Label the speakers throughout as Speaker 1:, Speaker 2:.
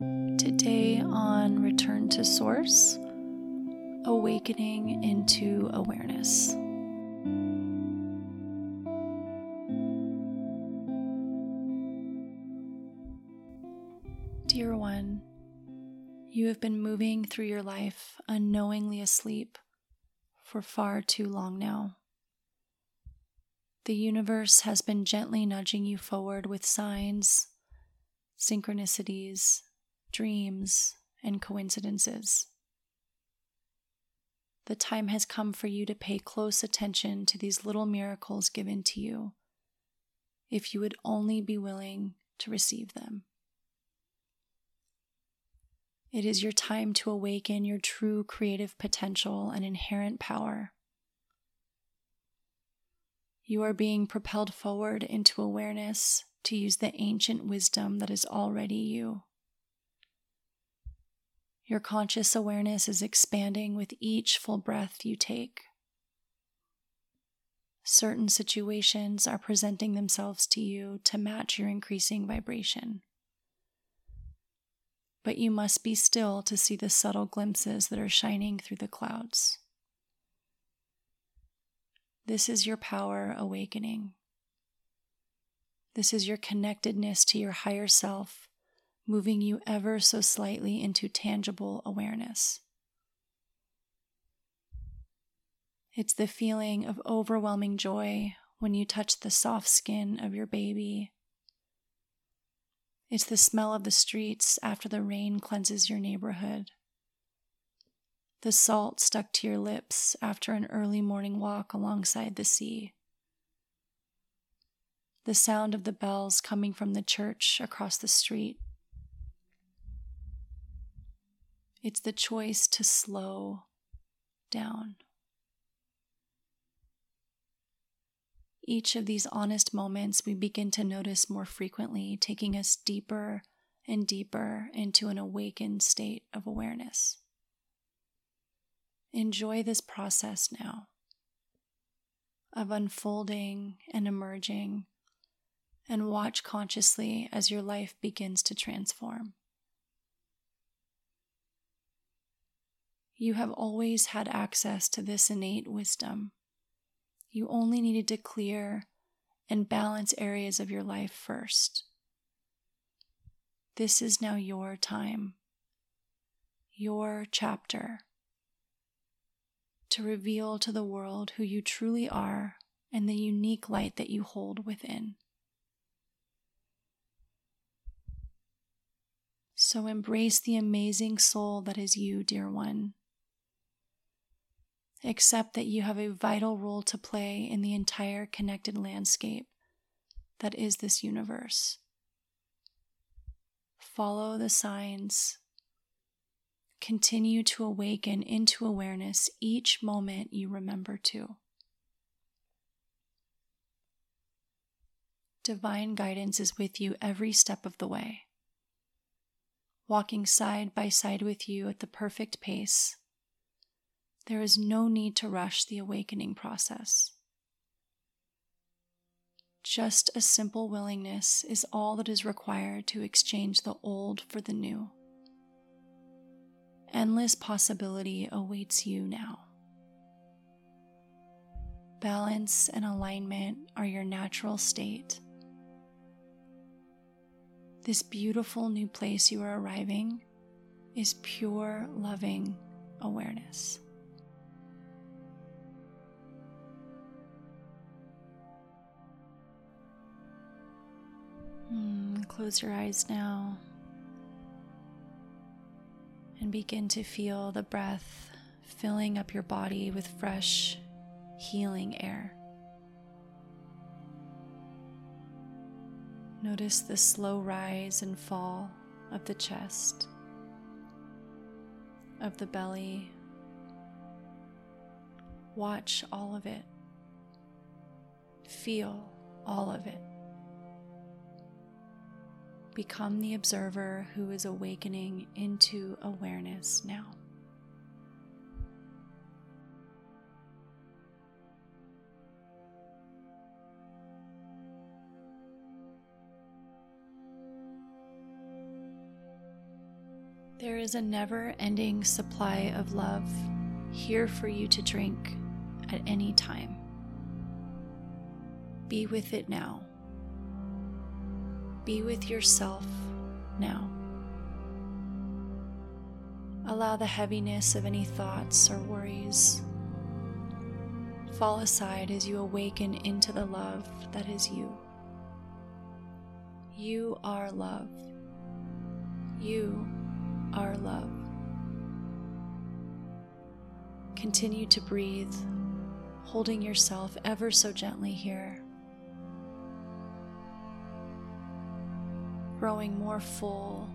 Speaker 1: Today on Return to Source, awakening into awareness. Dear one, you have been moving through your life unknowingly asleep for far too long now. The universe has been gently nudging you forward with signs, synchronicities, dreams, and coincidences. The time has come for you to pay close attention to these little miracles given to you, if you would only be willing to receive them. It is your time to awaken your true creative potential and inherent power. You are being propelled forward into awareness to use the ancient wisdom that is already you. Your conscious awareness is expanding with each full breath you take. Certain situations are presenting themselves to you to match your increasing vibration. But you must be still to see the subtle glimpses that are shining through the clouds. This is your power awakening. This is your connectedness to your higher self, moving you ever so slightly into tangible awareness. It's the feeling of overwhelming joy when you touch the soft skin of your baby. It's the smell of the streets after the rain cleanses your neighborhood the salt stuck to your lips after an early morning walk alongside the sea. The sound of the bells coming from the church across the street. It's the choice to slow down. Each of these honest moments we begin to notice more frequently, taking us deeper and deeper into an awakened state of awareness. Enjoy this process now of unfolding and emerging, and watch consciously as your life begins to transform. You have always had access to this innate wisdom. You only needed to clear and balance areas of your life first. This is now your time, your chapter to reveal to the world who you truly are and the unique light that you hold within. So embrace the amazing soul that is you, dear one. Accept that you have a vital role to play in the entire connected landscape that is this universe. Follow the signs Continue to awaken into awareness each moment you remember to. Divine guidance is with you every step of the way, walking side by side with you at the perfect pace. There is no need to rush the awakening process. Just a simple willingness is all that is required to exchange the old for the new endless possibility awaits you now. Balance and alignment are your natural state. This beautiful new place you are arriving is pure, loving awareness. Close your eyes now and begin to feel the breath filling up your body with fresh, healing air. Notice the slow rise and fall of the chest, of the belly. Watch all of it. Feel all of it. Become the observer who is awakening into awareness now. There is a never ending supply of love here for you to drink at any time. Be with it now. Be with yourself now. Allow the heaviness of any thoughts or worries fall aside as you awaken into the love that is you. You are love. You are love. Continue to breathe, holding yourself ever so gently here. Growing more full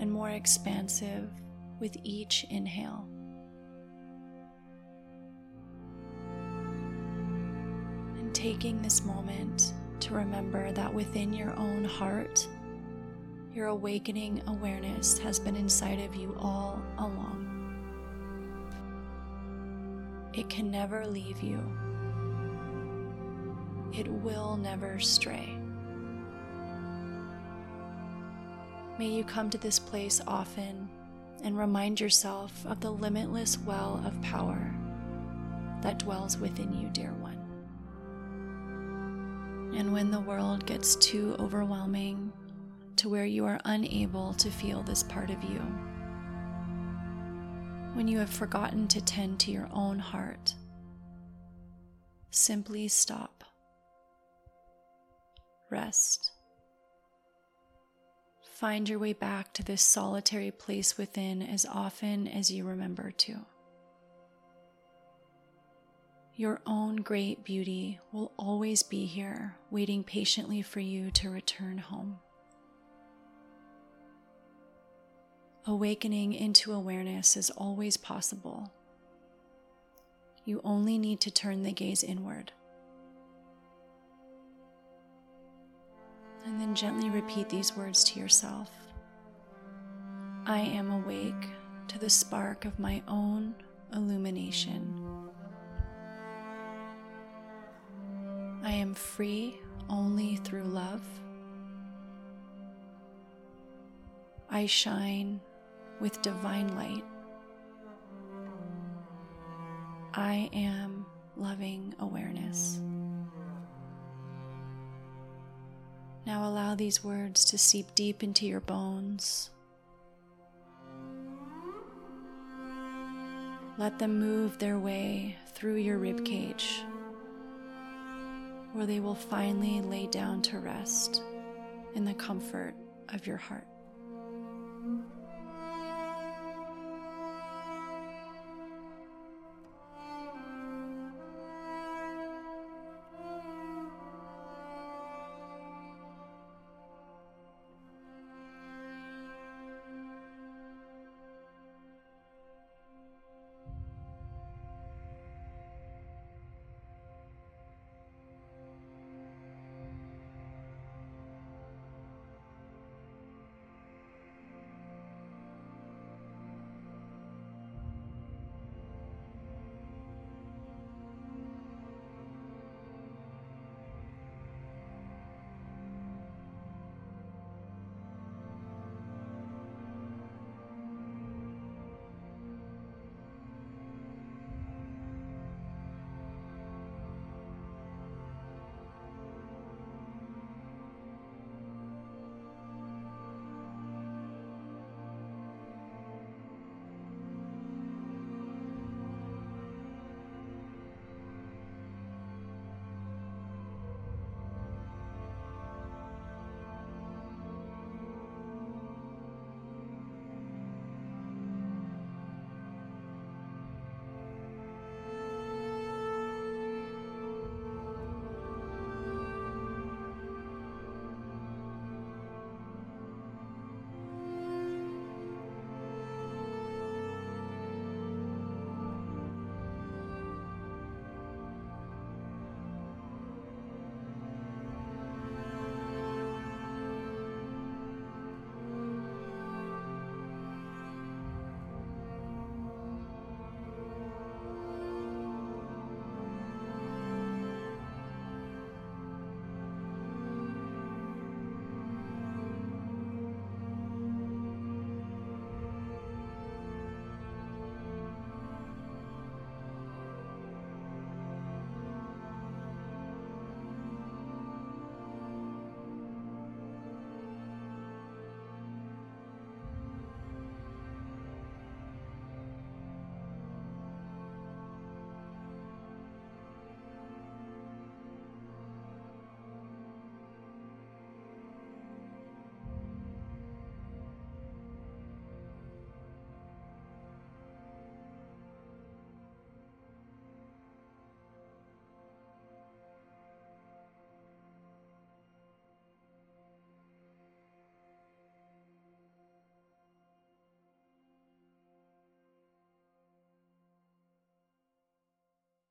Speaker 1: and more expansive with each inhale. And taking this moment to remember that within your own heart, your awakening awareness has been inside of you all along. It can never leave you. It will never stray. May you come to this place often and remind yourself of the limitless well of power that dwells within you, dear one. And when the world gets too overwhelming to where you are unable to feel this part of you, when you have forgotten to tend to your own heart, simply stop, rest Find your way back to this solitary place within as often as you remember to. Your own great beauty will always be here, waiting patiently for you to return home. Awakening into awareness is always possible. You only need to turn the gaze inward. And then gently repeat these words to yourself I am awake to the spark of my own illumination. I am free only through love. I shine with divine light. I am loving awareness. Now allow these words to seep deep into your bones. Let them move their way through your rib cage, where they will finally lay down to rest in the comfort of your heart.